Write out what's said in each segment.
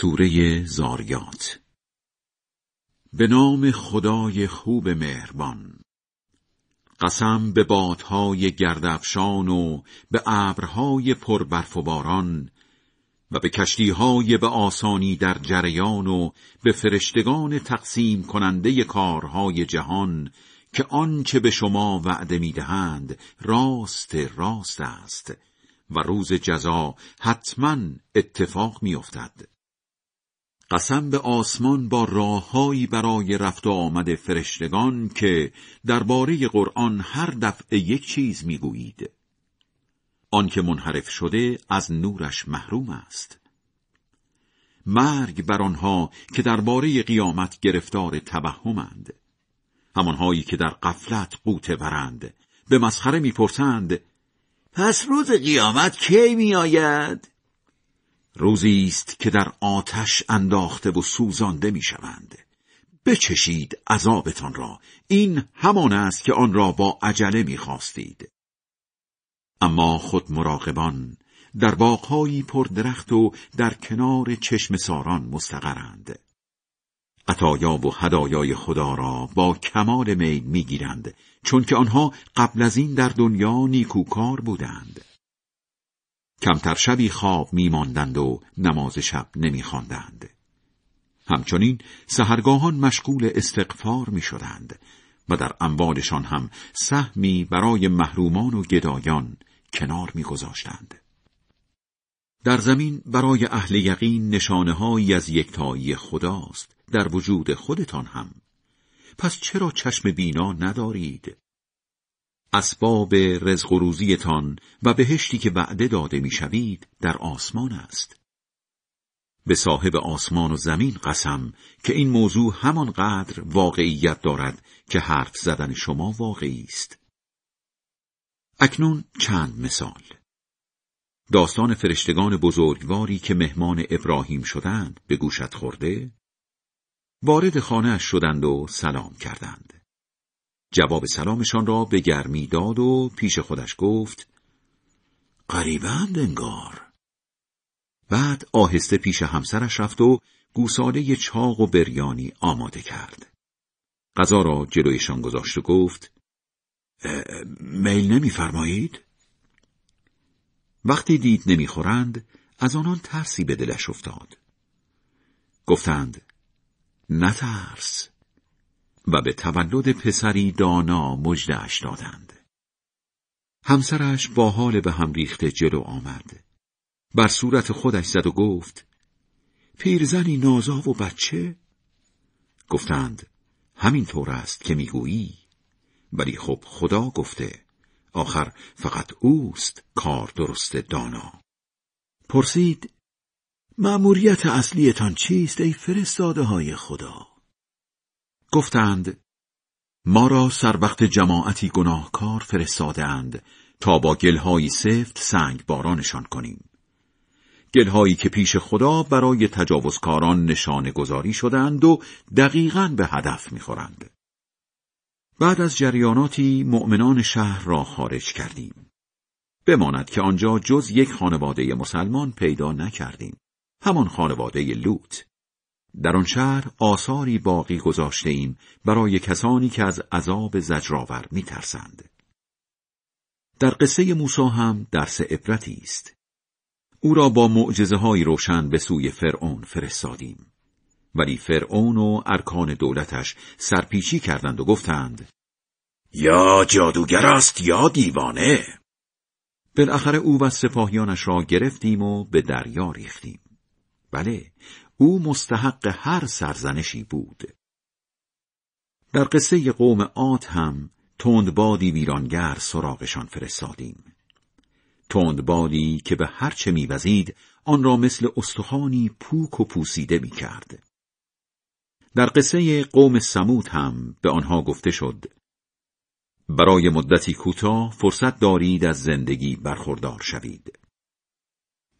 سوره زاریات. به نام خدای خوب مهربان. قسم به بادهای گردافشان و به ابرهای پر برف و باران و به کشتیهای به آسانی در جریان و به فرشتگان تقسیم کننده کارهای جهان که آنچه به شما وعده می‌دهند راست راست است و روز جزا حتما اتفاق میافتد. قسم به آسمان با راههایی برای رفت و آمد فرشتگان که درباره قرآن هر دفعه یک چیز می‌گویید. آنکه منحرف شده از نورش محروم است. مرگ بر آنها که درباره قیامت گرفتار توهمند. همانهایی که در قفلت قوته برند به مسخره می‌پرسند پس روز قیامت کی میآید؟ روزی است که در آتش انداخته و سوزانده می‌شوند. بچشید عذابتان را. این همان است که آن را با عجله می‌خواستید. اما خود مراقبان در باغهایی پردرخت و در کنار چشم ساران مستقرند. عطایا و هدایای خدا را با کمال میل می‌گیرند چون که آنها قبل از این در دنیا نیکوکار بودند. کمتر شبی خواب میماندند و نماز شب نمیخواندند. همچنین سهرگاهان مشغول استغفار می‌شدند و در اموالشان هم سهمی برای محرومان و گدایان کنار میگذاشتند. در زمین برای اهل یقین نشانه از یکتایی خداست در وجود خودتان هم پس چرا چشم بینا ندارید اسباب رزق و روزیتان و بهشتی که وعده داده می‌شوید در آسمان است. به صاحب آسمان و زمین قسم که این موضوع همانقدر واقعیت دارد که حرف زدن شما واقعی است. اکنون چند مثال. داستان فرشتگان بزرگواری که مهمان ابراهیم شدند به گوشت خورده وارد خانه شدند و سلام کردند. جواب سلامشان را به گرمی داد و پیش خودش گفت قریبند انگار. بعد آهسته پیش همسرش رفت و گوساله چاق و بریانی آماده کرد. غذا را جلویشان گذاشت و گفت میل نمیفرمایید؟ وقتی دید نمی‌خورند از آنان ترسی به دلش افتاد. گفتند نترس. و به تولد پسری دانا مژدهاش دادند. همسرش با حال به هم ریخته جلو آمد. بر صورت خودش زد و گفت پیرزنی نازا و بچه؟ گفتند همین طور است که می‌گویی ولی خب خدا گفته آخر فقط اوست کار درست دانا پرسید مأموریت اصلیتان چیست ای فرستاده های خدا گفتند ما را سر وقت جماعتی گناهکار فرستاده اند تا با گلهایی سفت سنگ بارانشان کنیم. گلهایی که پیش خدا برای تجاوزکاران نشانه گذاری شدند و دقیقا به هدف می‌خورند. بعد از جریاناتی مؤمنان شهر را خارج کردیم. بماند که آنجا جز یک خانواده مسلمان پیدا نکردیم. همان خانواده لوط. در آن شهر آثاری باقی گذاشته ایم برای کسانی که از عذاب زجرآور میترسند. در قصه موسی هم درس عبرتی است. او را با معجزه های روشن به سوی فرعون فرستادیم. ولی فرعون و ارکان دولتش سرپیچی کردند و گفتند یا جادوگر است یا دیوانه بالاخره او و سپاهیانش را گرفتیم و به دریا ریختیم بله او مستحق هر سرزنشی بود. در قصه قوم عاد هم تندبادی ویرانگر سراغشان فرستادیم. تندبادی که به هر چه میوزید آن را مثل استخوانی پوک و پوسیده می کرد. در قصه قوم سمود هم به آنها گفته شد برای مدتی کوتاه فرصت دارید از زندگی برخوردار شوید.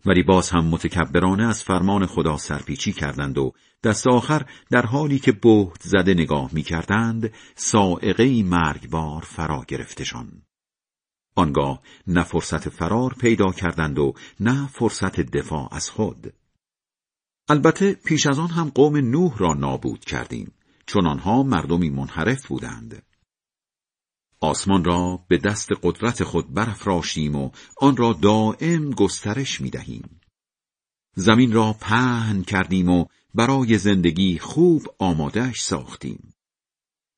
ولی باز هم متکبرانه از فرمان خدا سرپیچی کردند و دست آخر در حالی که بهت زده نگاه می کردند سائقه مرگبار فرا گرفتشان. آنگاه نه فرصت فرار پیدا کردند و نه فرصت دفاع از خود. البته پیش از آن هم قوم نوح را نابود کردیم چون آنها مردمی منحرف بودند آسمان را به دست قدرت خود برافراشتیم و آن را دائم گسترش می دهیم. زمین را پهن کردیم و برای زندگی خوب آمادهش ساختیم.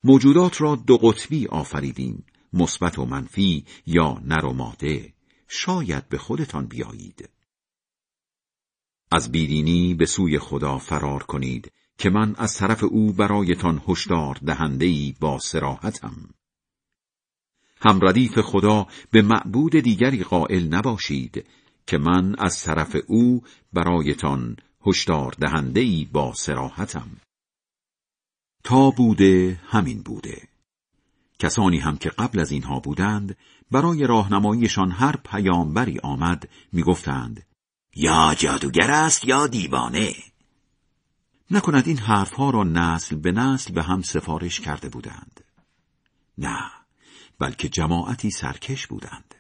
موجودات را دو قطبی آفریدیم، مثبت و منفی یا نر و ماده، شاید به خودتان بیایید. از بیدینی به سوی خدا فرار کنید که من از طرف او برایتان هشدار دهنده‌ای با سراحتم. هم ردیف خدا به معبود دیگری قائل نباشید که من از طرف او برایتان هشدار دهنده ای با سراحتم تا بوده همین بوده. کسانی هم که قبل از اینها بودند برای راهنماییشان هر پیامبری آمد می‌گفتند یا جادوگر است یا دیوانه. نکند این حرفها را نسل به نسل به هم سفارش کرده بودند. نه. بلکه جماعتی سرکش بودند.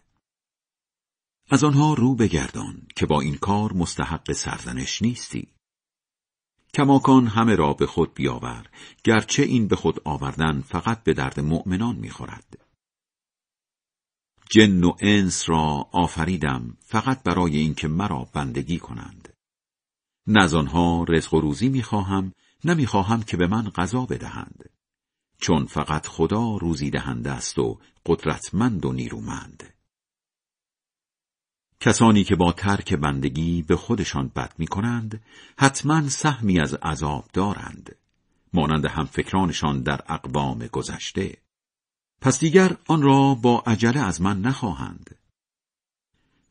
از آنها رو بگردان که با این کار مستحق سرزنش نیستی. کماکان همه را به خود بیاور گرچه این به خود آوردن فقط به درد مؤمنان می‌خورد. جن و انس را آفریدم فقط برای اینکه مرا بندگی کنند. نه آنها رزق و روزی می‌خواهم نمی‌خواهم که به من غذا بدهند. چون فقط خدا روزی دهنده است و قدرتمند و نیرومند. کسانی که با ترک بندگی به خودشان بد می کنند، حتما سهمی از عذاب دارند. مانند هم فکرانشان در اقوام گذشته. پس دیگر آن را با عجله از من نخواهند.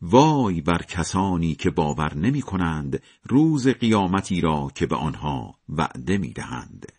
وای بر کسانی که باور نمی کنند روز قیامتی را که به آنها وعده می دهند.